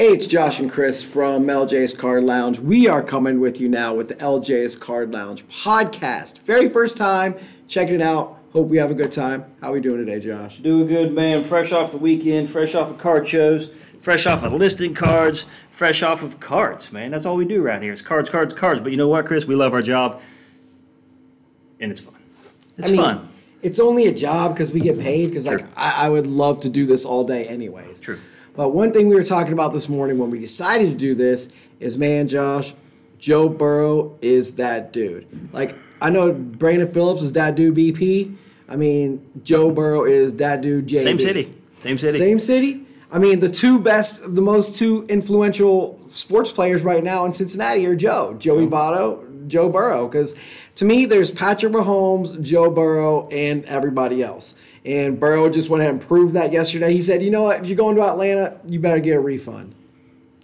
Hey, it's Josh and Chris from LJ's Card Lounge. We are coming with you now with the LJ's Card Lounge podcast. Very first time checking it out. Hope we have a good time. How are we doing today, Josh? Doing good, man. Fresh off the weekend, fresh off of card shows, fresh off of listing cards, fresh off of cards, man. That's all we do around here. It's cards, cards, cards. But you know what, Chris? We love our job, and it's fun. It's I mean, fun. It's only a job because we get paid. Because like I, I would love to do this all day, anyways. True. But one thing we were talking about this morning when we decided to do this is, man, Josh, Joe Burrow is that dude. Like I know Brandon Phillips is that dude. BP. I mean, Joe Burrow is that dude. JB. Same city. Same city. Same city. I mean, the two best, the most two influential sports players right now in Cincinnati are Joe, Joey Votto, Joe Burrow. Because to me, there's Patrick Mahomes, Joe Burrow, and everybody else. And Burrow just went ahead and proved that yesterday. He said, "You know what? If you're going to Atlanta, you better get a refund.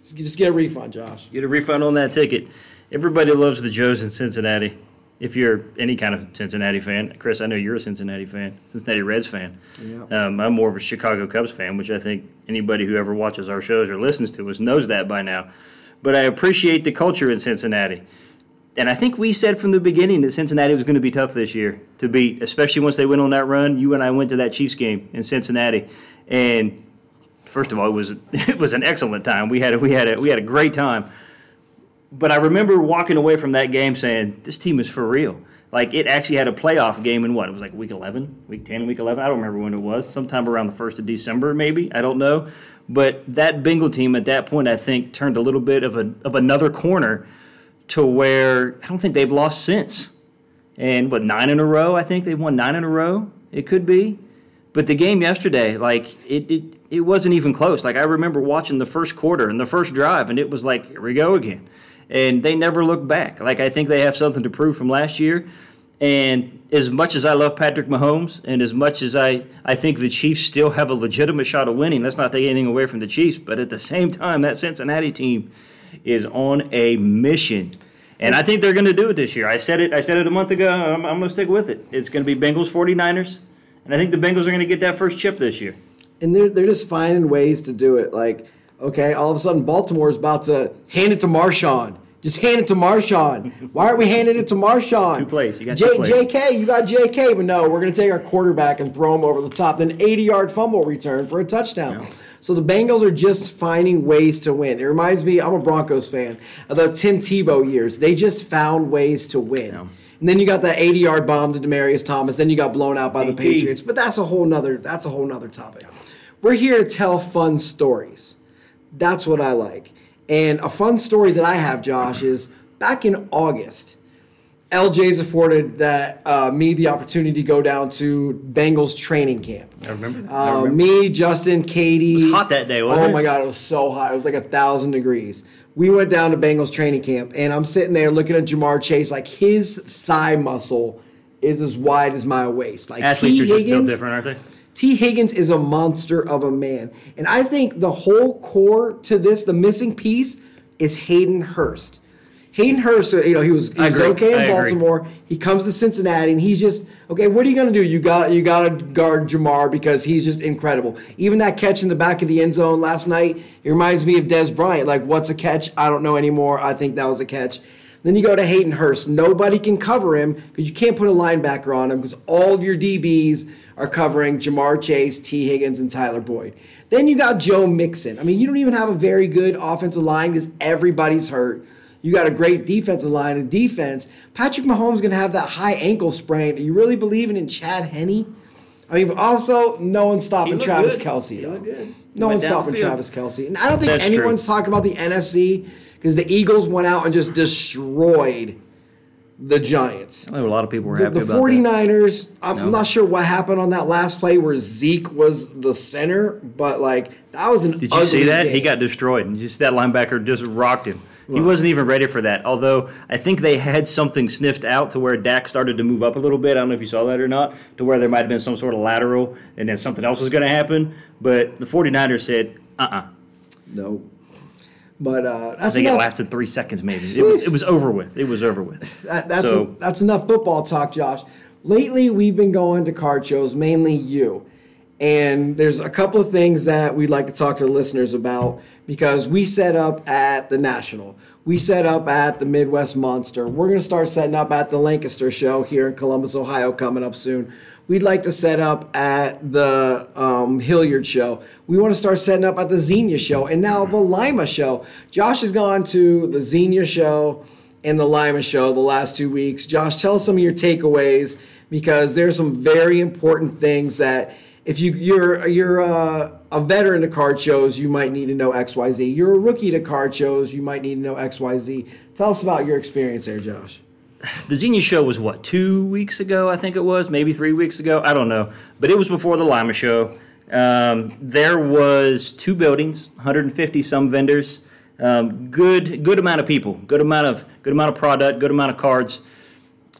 Just get a refund, Josh." Get a refund on that ticket. Everybody loves the Joes in Cincinnati. If you're any kind of Cincinnati fan, Chris, I know you're a Cincinnati fan, Cincinnati Reds fan. Yeah. Um, I'm more of a Chicago Cubs fan, which I think anybody who ever watches our shows or listens to us knows that by now. But I appreciate the culture in Cincinnati. And I think we said from the beginning that Cincinnati was going to be tough this year to beat, especially once they went on that run. You and I went to that Chiefs game in Cincinnati, and first of all, it was it was an excellent time. We had a, we had a, we had a great time. But I remember walking away from that game saying, "This team is for real." Like it actually had a playoff game in what? It was like week eleven, week ten, week eleven. I don't remember when it was. Sometime around the first of December, maybe. I don't know. But that Bengal team at that point, I think, turned a little bit of a of another corner to where I don't think they've lost since. And what nine in a row? I think they've won nine in a row. It could be. But the game yesterday, like it, it, it wasn't even close. Like I remember watching the first quarter and the first drive, and it was like, here we go again. And they never looked back. Like I think they have something to prove from last year. And as much as I love Patrick Mahomes, and as much as I, I think the Chiefs still have a legitimate shot of winning, let's not take anything away from the Chiefs. But at the same time, that Cincinnati team is on a mission. And I think they're going to do it this year. I said it. I said it a month ago. I'm, I'm going to stick with it. It's going to be Bengals 49ers, and I think the Bengals are going to get that first chip this year. and they're they're just finding ways to do it. Like, okay, all of a sudden Baltimore is about to hand it to Marshawn. Just hand it to Marshawn. Why aren't we handing it to Marshawn? Two plays. You got J- two plays. JK, you got JK, but no, we're going to take our quarterback and throw him over the top. Then 80 yard fumble return for a touchdown. So the Bengals are just finding ways to win. It reminds me, I'm a Broncos fan, of the Tim Tebow years. They just found ways to win. Yeah. And then you got that 80 yard bomb to Demaryius Thomas. Then you got blown out by the AT. Patriots. But that's a whole nother that's a whole nother topic. We're here to tell fun stories. That's what I like. And a fun story that I have, Josh, is back in August, LJ's afforded that uh, me the opportunity to go down to Bengals training camp. I remember. I Uh, remember. me, Justin, Katie. It was hot that day, wasn't oh it? my god, it was so hot. It was like a thousand degrees. We went down to Bengals training camp, and I'm sitting there looking at Ja'Marr Chase. Like his thigh muscle is as wide as my waist. Like Athletes T are just built different, aren't they? Tee Higgins is a monster of a man. And I think the whole core to this, the missing piece, is Hayden Hurst. Hayden Hurst, you know, he was, he was okay in I agree. Baltimore. He comes to Cincinnati and he's just okay. What are you going to do? You got you got to guard Ja'Marr because he's just incredible. Even that catch in the back of the end zone last night, it reminds me of Dez Bryant. Like, what's a catch? I don't know anymore. I think that was a catch. Then you go to Hayden Hurst. Nobody can cover him because you can't put a linebacker on him because all of your DBs are covering Ja'Marr Chase, Tee Higgins, and Tyler Boyd. Then you got Joe Mixon. I mean, you don't even have a very good offensive line because everybody's hurt. You got a great defensive line and defense. Patrick Mahomes going to have that high ankle sprain. Are you really believing in Chad Henne? I mean, but also no one's stopping Travis good. Kelce He though. good. No went one's stopping field. Travis Kelce, and I don't think That's true. anyone's talking about the NFC because the Eagles went out and just destroyed the Giants. I know a lot of people were The, happy the about 49ers, I'm No. not sure what happened on that last play where Zeke was the center, but like that was an. Did you ugly see that? He got destroyed, and just that linebacker just rocked him. He wasn't even ready for that. Although I think they had something sniffed out to where Dak started to move up a little bit. I don't know if you saw that or not, to where there might have been some sort of lateral, and then something else was going to happen. But the 49ers said, "Uh, uh no. But uh, I that's think it lasted three seconds, maybe. It was, it was over with. It was over with. That, that's So- that's enough football talk, Josh. Lately, we've been going to card shows, mainly you, And there's a couple of things that we'd like to talk to the listeners about because we set up at the National. We set up at the Midwest Monster. We're going to start setting up at the Lancaster show here in Columbus, Ohio, coming up soon. We'd like to set up at the um, Hilliard show. We want to start setting up at the Xenia show and now the Lima show. Josh has gone to the Xenia show and the Lima show the last two weeks. Josh, tell us some of your takeaways because there's some very important things that if you you're you're a, a veteran to card shows, you might need to know X Y Z. You're a rookie to card shows, you might need to know X Y Z. Tell us about your experience there, Josh. The Xenia show was what two weeks ago? I think it was maybe three weeks ago. I don't know, but it was before the Lima show. Um, there was two buildings, 150 some vendors, um, good good amount of people, good amount of good amount of product, good amount of cards.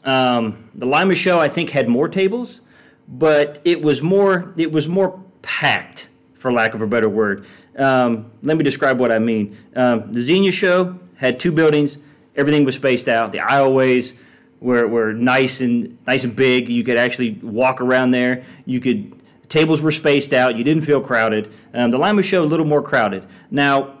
Um, the Lima show I think had more tables but it was more it was more packed, for lack of a better word. Um, let me describe what I mean. Um, the Xenia show had two buildings. Everything was spaced out. The aisleways were, were nice and nice and big. You could actually walk around there. You could tables were spaced out. You didn't feel crowded. Um, the Lima show a little more crowded. Now,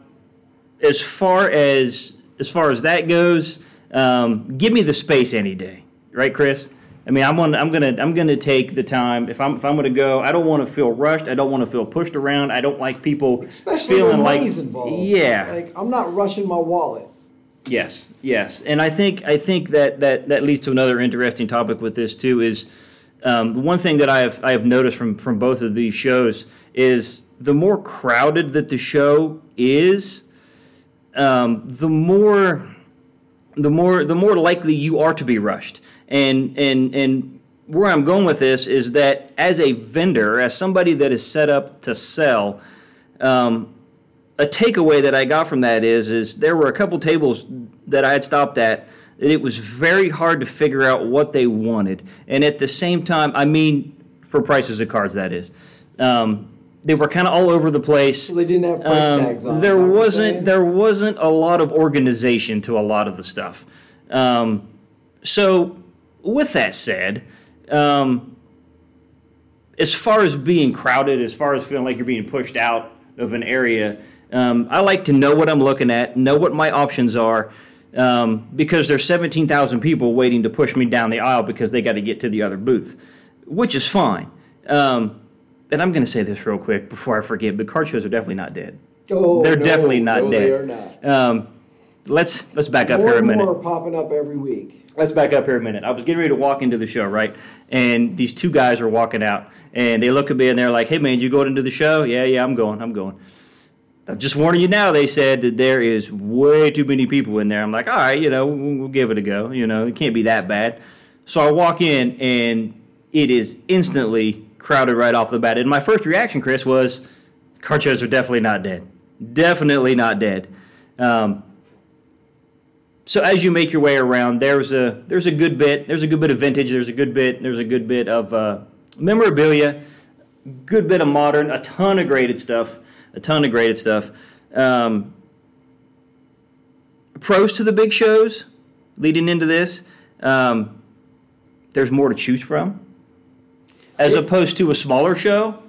as far as as far as that goes, um, give me the space any day, right, Chris? I mean, I'm on, I'm gonna I'm gonna take the time if I'm if I'm gonna go. I don't want to feel rushed. I don't want to feel pushed around. I don't like people Especially feeling when like involved. yeah Like I'm not rushing my wallet. yes yes. And I think I think that that that leads to another interesting topic with this too is um, one thing that I have I have noticed from from both of these shows is the more crowded that the show is, um, the more the more the more likely you are to be rushed. And and and where I'm going with this is that as a vendor, as somebody that is set up to sell, um, a takeaway that I got from that is is there were a couple tables that I had stopped at that it was very hard to figure out what they wanted, and at the same time, I mean, for prices of cards, that is. Um, they were kind of all over the place. So they didn't have price Um, tags on. There that what you're wasn't there wasn't a lot of organization to a lot of the stuff. Um, so, with that said, um, as far as being crowded, as far as feeling like you're being pushed out of an area, um, I like to know what I'm looking at, know what my options are, um, because there's 17,000 people waiting to push me down the aisle because they got to get to the other booth, which is fine. Um, and I'm going to say this real quick before I forget, but card shows are definitely not dead. Oh, They're no, definitely not no, dead. They are not. Um, let's let's back up more here a minute. more popping up every week. Let's back up here a minute. I was getting ready to walk into the show, right? And these two guys are walking out, and they look at me and they're like, "Hey, man, you going into the show?" Yeah, yeah, I'm going. I'm going. I'm just warning you now. They said that there is way too many people in there. I'm like, all right, you know, we'll, we'll give it a go. You know, it can't be that bad. So I walk in, and it is instantly crowded right off the bat. And my first reaction, Chris, was, "Card shows are definitely not dead. Definitely not dead." Um, so as you make your way around, there's a there's a good bit. There's a good bit of vintage. There's a good bit. There's a good bit of uh, memorabilia. Good bit of modern. A ton of graded stuff. A ton of graded stuff. Um, pros to the big shows leading into this. Um, there's more to choose from, as opposed to a smaller show.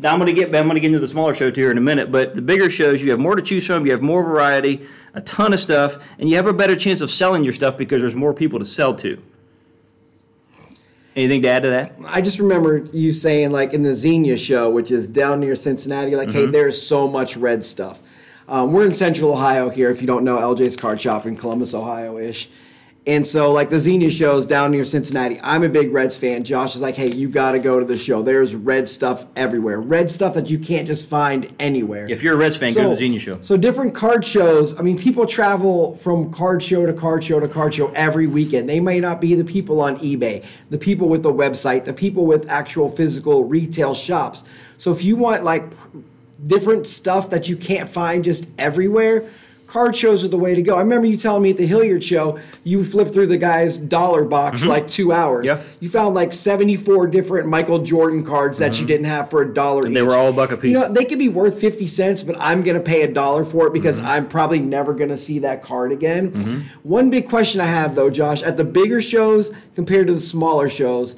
Now I'm going to get I'm going to get into the smaller show here in a minute, but the bigger shows you have more to choose from, you have more variety, a ton of stuff, and you have a better chance of selling your stuff because there's more people to sell to. Anything to add to that? I just remember you saying, like in the Xenia show, which is down near Cincinnati, like, Mm-hmm. hey, there's so much red stuff. Um, we're in Central Ohio here. If you don't know, LJ's Card Shop in Columbus, Ohio ish. And so, like the Xenia shows down near Cincinnati. I'm a big Reds fan. Josh is like, hey, you got to go to the show. There's red stuff everywhere. Red stuff that you can't just find anywhere. If you're a Reds fan, go to the Xenia Show. So different card shows. I mean, people travel from card show to card show to card show every weekend. They may not be the people on eBay, the people with the website, the people with actual physical retail shops. So if you want like different stuff that you can't find just everywhere, card shows are the way to go. I remember you telling me at the Hilliard show, you flipped through the guy's dollar box for like two hours. Yeah. You found like 74 different Michael Jordan cards that you didn't have for a dollar Mm-hmm. they were all a buck a piece. You know, they could be worth 50 cents, but I'm going to pay a dollar for it because Mm-hmm. I'm probably never going to see that card again. One big question I have, though, Josh, at the bigger shows compared to the smaller shows,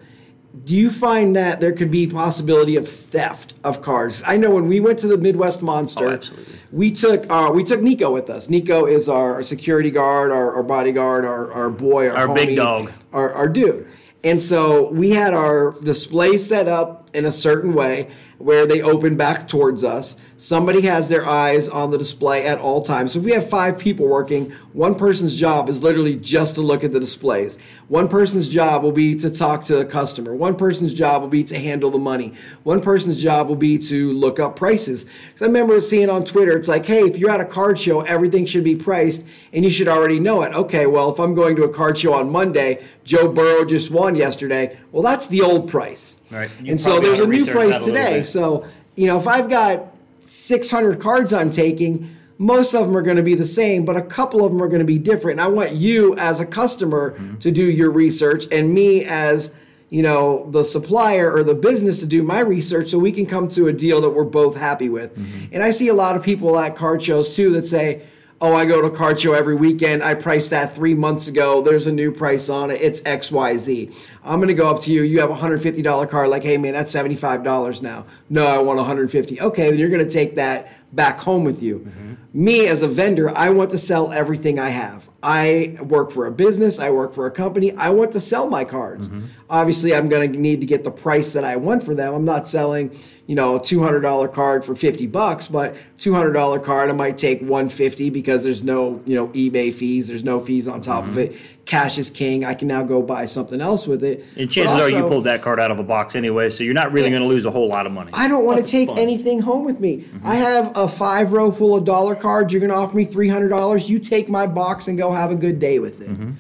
do you find that there could be possibility of theft of cars? I know when we went to the Midwest Monster, Oh, we took uh, we took Nico with us. Nico is our, security guard, our, our bodyguard, our, our boy, our, Our big dog. our, our dude. And so we had our display set up in a certain way where they open back towards us. Somebody has their eyes on the display at all times. So if we have five people working, one person's job is literally just to look at the displays. One person's job will be to talk to a customer. One person's job will be to handle the money. One person's job will be to look up prices. Because I remember seeing on Twitter, it's like, hey, if you're at a card show, everything should be priced and you should already know it. Okay, well, if I'm going to a card show on Monday, Joe Burrow just won yesterday. Well, that's the old price. Right. You And so there's a new price a today. So, you know, if I've got 600 cards I'm taking, most of them are going to be the same, but a couple of them are going to be different. And I want you as a customer Mm-hmm. to do your research and me as, you know, the supplier or the business to do my research so we can come to a deal that we're both happy with. Mm-hmm. And I see a lot of people at card shows too that say, Oh, I go to a card show every weekend. I priced that three months ago. There's a new price on it. It's XYZ. I'm going to go up to you. You have a $150 card. Like, hey, man, that's $75 now. No, I want 150 Okay, then you're going to take that back home with you. Mm-hmm. Me as a vendor, I want to sell everything I have. I work for a business, I work for a company, I want to sell my cards. Mm-hmm. Obviously, I'm going to need to get the price that I want for them. I'm not selling, you know, a $200 card for 50 bucks, but $200 card I might take 150 because there's no, you know, eBay fees, there's no fees on top of mm-hmm. it. Cash is king. I can now go buy something else with it. And chances are you pulled that card out of a box anyway, so you're not really going to lose a whole lot of money. I don't want to take fun. anything home with me. Mm-hmm. I have a five row full of dollar cards. You're going to offer me three hundred dollars. You take my box and go have a good day with it. Mm-hmm.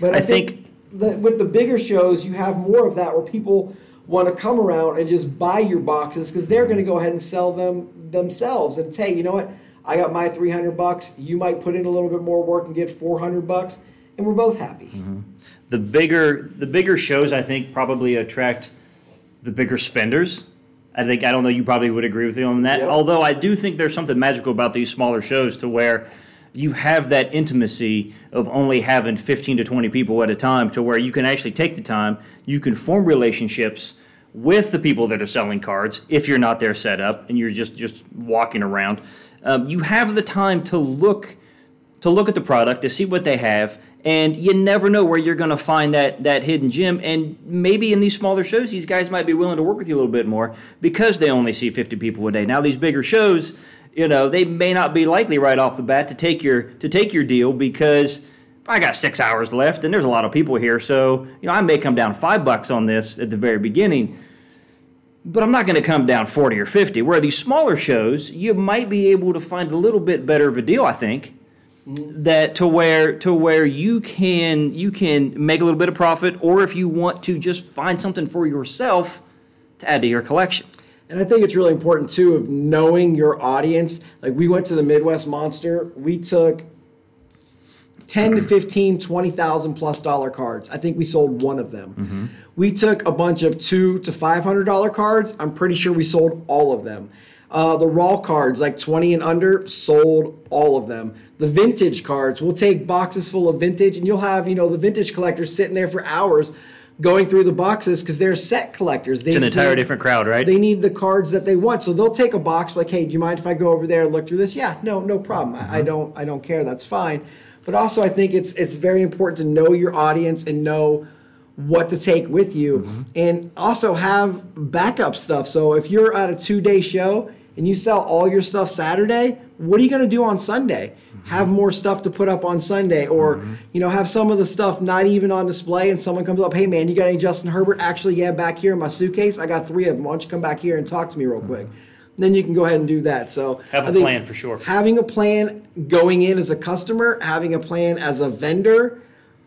But I, I think, think- that with the bigger shows, you have more of that where people want to come around and just buy your boxes because they're going to go ahead and sell them themselves. And say, you know what? I got my three hundred bucks. You might put in a little bit more work and get four hundred bucks, and we're both happy. the bigger the bigger shows I think probably attract the bigger spenders. I think I don't know you probably would agree with me on that. Yep. Although I do think there's something magical about these smaller shows to where you have that intimacy of only having 15 to 20 people at a time to where you can actually take the time, you can form relationships with the people that are selling cards if you're not there set up and you're just just walking around. Um, you have the time to look to look at the product to see what they have and you never know where you're going to find that that hidden gem. And maybe in these smaller shows these guys might be willing to work with you a little bit more because they only see 50 people a day. Now these bigger shows you know they may not be likely right off the bat to take your to take your deal because I got six hours left, and there's a lot of people here, so you know I may come down five bucks on this at the very beginning, but I'm not going to come down 40 or 50. Where these smaller shows, you might be able to find a little bit better of a deal, I think, that to where to where you can you can make a little bit of profit, or if you want to just find something for yourself to add to your collection. And I think it's really important too of knowing your audience. Like we went to the Midwest Monster, we took 10 to 15, 20,000 plus dollar cards. I think we sold one of them. Mm-hmm. We took a bunch of 2 to 500 dollar cards. I'm pretty sure we sold all of them. Uh, the raw cards, like 20 and under, sold all of them. The vintage cards, we'll take boxes full of vintage, and you'll have, you know, the vintage collectors sitting there for hours going through the boxes because they're set collectors. They It's an entire need- different crowd, right? they need the cards that they want. So they'll take a box like, hey, do you mind if I go over there and look through this? Yeah, no, no problem. I, I don't I don't care. That's fine. But also I think it's it's very important to know your audience and know what to take with you and also have backup stuff. So if you're at a two day show and you sell all your stuff Saturday, what are you going to do on Sunday? Mm-hmm. Have more stuff to put up on Sunday, or mm-hmm. you know, have some of the stuff not even on display, and someone comes up, "Hey man, you got any Justin Herbert?" Actually, yeah, back here in my suitcase, I got three of them. Why don't you come back here and talk to me real mm-hmm. quick? Then you can go ahead and do that. So Have a plan for sure. Having a plan going in as a customer, having a plan as a vendor.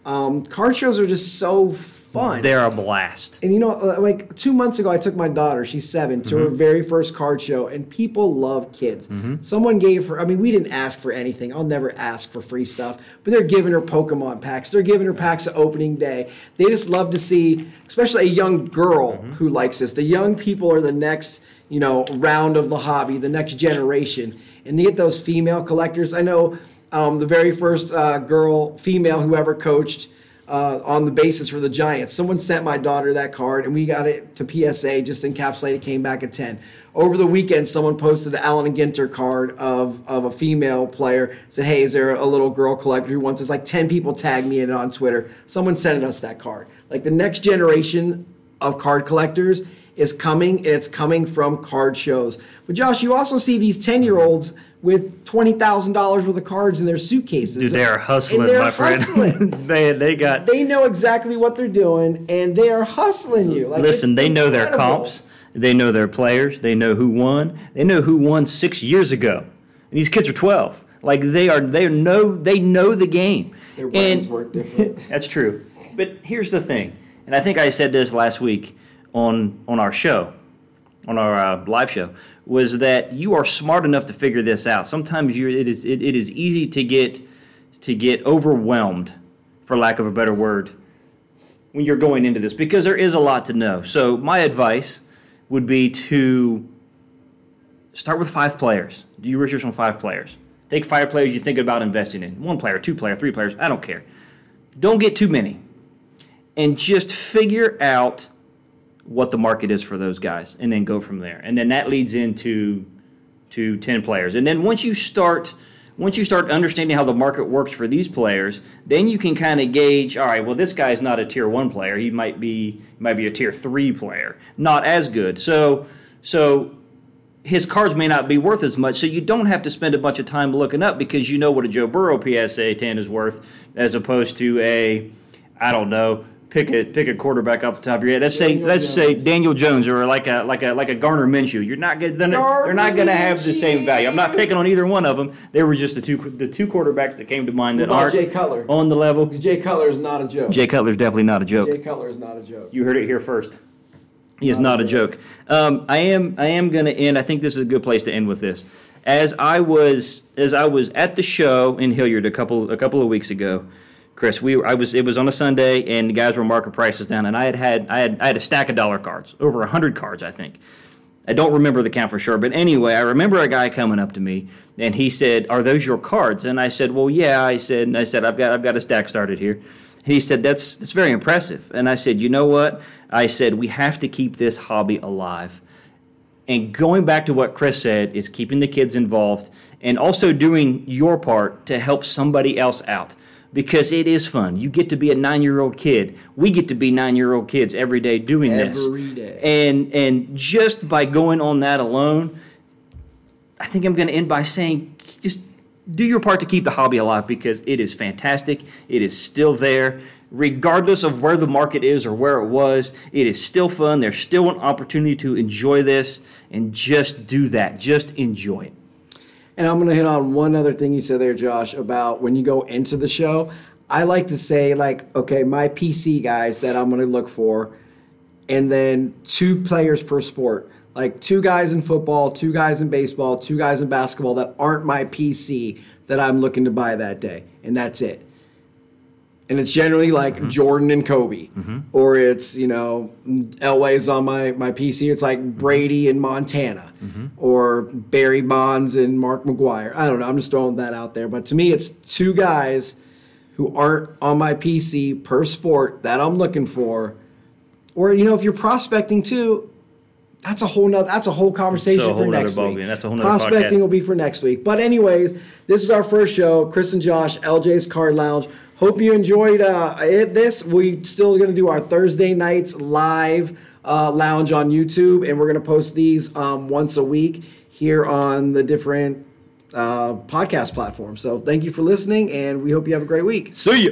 Um, card shows are just so fun. They're a blast. And you know, uh, like two months ago, I took my daughter, she's 7 to Mm-hmm. her very first card show, and people love kids. Someone gave her, I mean, we didn't ask for anything. I'll never ask for free stuff, but they're giving her Pokemon packs. They're giving her packs at opening day. They just love to see, especially a young girl Mm-hmm. who likes this. The young people are the next, you know, round of the hobby, the next generation. And to get those female collectors, I know um, the very first uh, girl, female, whoever coached, uh, on the basis for the Giants. Someone sent my daughter that card, and we got it to PSA, just encapsulated, came back at 10. Over the weekend, someone posted an Allen and Ginter card of, of a female player. Said, hey, is there a little girl collector who wants this? Like 10 people tagged me in on Twitter. Someone sent us that card. Like the next generation of card collectors is coming, and it's coming from card shows. But Josh, you also see these 10 year olds with twenty thousand dollars worth of cards in their suitcases. Dude, they are hustling, my friend. hustling. Man, they got. they know exactly what they're doing, and they are hustling you. Like, listen, they know their comps. They know their players. They know who won. They know who won six years ago. And these kids are twelve. Like they are. They know. They know the game. Their brains And- work different. That's true. But here's the thing, and I think I said this last week on on our show, on our uh, live show, was that you are smart enough to figure this out. Sometimes you it is it, it is easy to get to get overwhelmed, for lack of a better word, when you're going into this because there is a lot to know. So my advice would be to start with five players. Do your research on five players. Take five players you think about investing in. One player, two player, three players. I don't care. Don't get too many. And just figure out what the market is for those guys and then go from there. And then that leads into to 10 players. And then once you start once you start understanding how the market works for these players, then you can kind of gauge, all right, well this guy's not a tier 1 player. He might be might be a tier 3 player. Not as good. So so his cards may not be worth as much, so you don't have to spend a bunch of time looking up because you know what a Joe Burrow PSA 10 is worth, as opposed to a, I don't know, pick a pick a quarterback off the top of your head. Let's say Daniel let's say Jones. Daniel Jones or like a like a like a Gardner Minshew. You're not gonna they're not, they're not going to have the same value. I'm not picking on either one of them. They were just the two the two quarterbacks that came to mind that aren't Jay Cutler? on the level. Jay Cutler is not a joke. Jay Cutler's definitely not a joke. Jay Cutler is not a joke. You heard it here first. He is Not not a a joke. Um, I am. I am going to end. I think this is a good place to end with this. As I was, as I was at the show in Hilliard a couple a couple of weeks ago, Chris, we I was. It was on a Sunday, and the guys were marking prices down, and I had had I had I had a stack of dollar cards, over a hundred cards, I think. I don't remember the count for sure, but anyway, I remember a guy coming up to me and he said, "Are those your cards?" And I said, "Well, yeah." I said, and I said, "I've got I've got a stack started here." He said, "That's that's very impressive." And I said, "You know what?" I said, "We have to keep this hobby alive." And going back to what Chris said is keeping the kids involved and also doing your part to help somebody else out because it is fun. You get to be a 9-year-old kid. We get to be 9-year-old kids every day doing this. Every day. And and just by going on that alone, I think I'm going to end by saying just do your part to keep the hobby alive because it is fantastic. It is still there. Regardless of where the market is or where it was, it is still fun. There's still an opportunity to enjoy this and just do that. Just enjoy it. And I'm going to hit on one other thing you said there, Josh, about when you go into the show. I like to say, like, okay, my PC guys that I'm going to look for, and then two players per sport. Like two guys in football, two guys in baseball, two guys in basketball that aren't my PC that I'm looking to buy that day. And that's it. And it's generally like mm-hmm. Jordan and Kobe. Mm-hmm. Or it's, you know, Elway's on my, my PC. It's like mm-hmm. Brady and Montana. Or Barry Bonds and Mark McGwire. I don't know. I'm just throwing that out there. But to me, it's two guys who aren't on my PC per sport that I'm looking for. Or, you know, if you're prospecting too, that's a whole nother, that's a whole conversation a for whole nother next week. That's a whole Prospecting podcast. will be for next week. But anyways, this is our first show. Chris and Josh, LJ's Card Lounge. Hope you enjoyed uh, it, this. We still going to do our Thursday nights live uh, lounge on YouTube, and we're going to post these um, once a week here on the different uh, podcast platforms. So thank you for listening, and we hope you have a great week. See ya.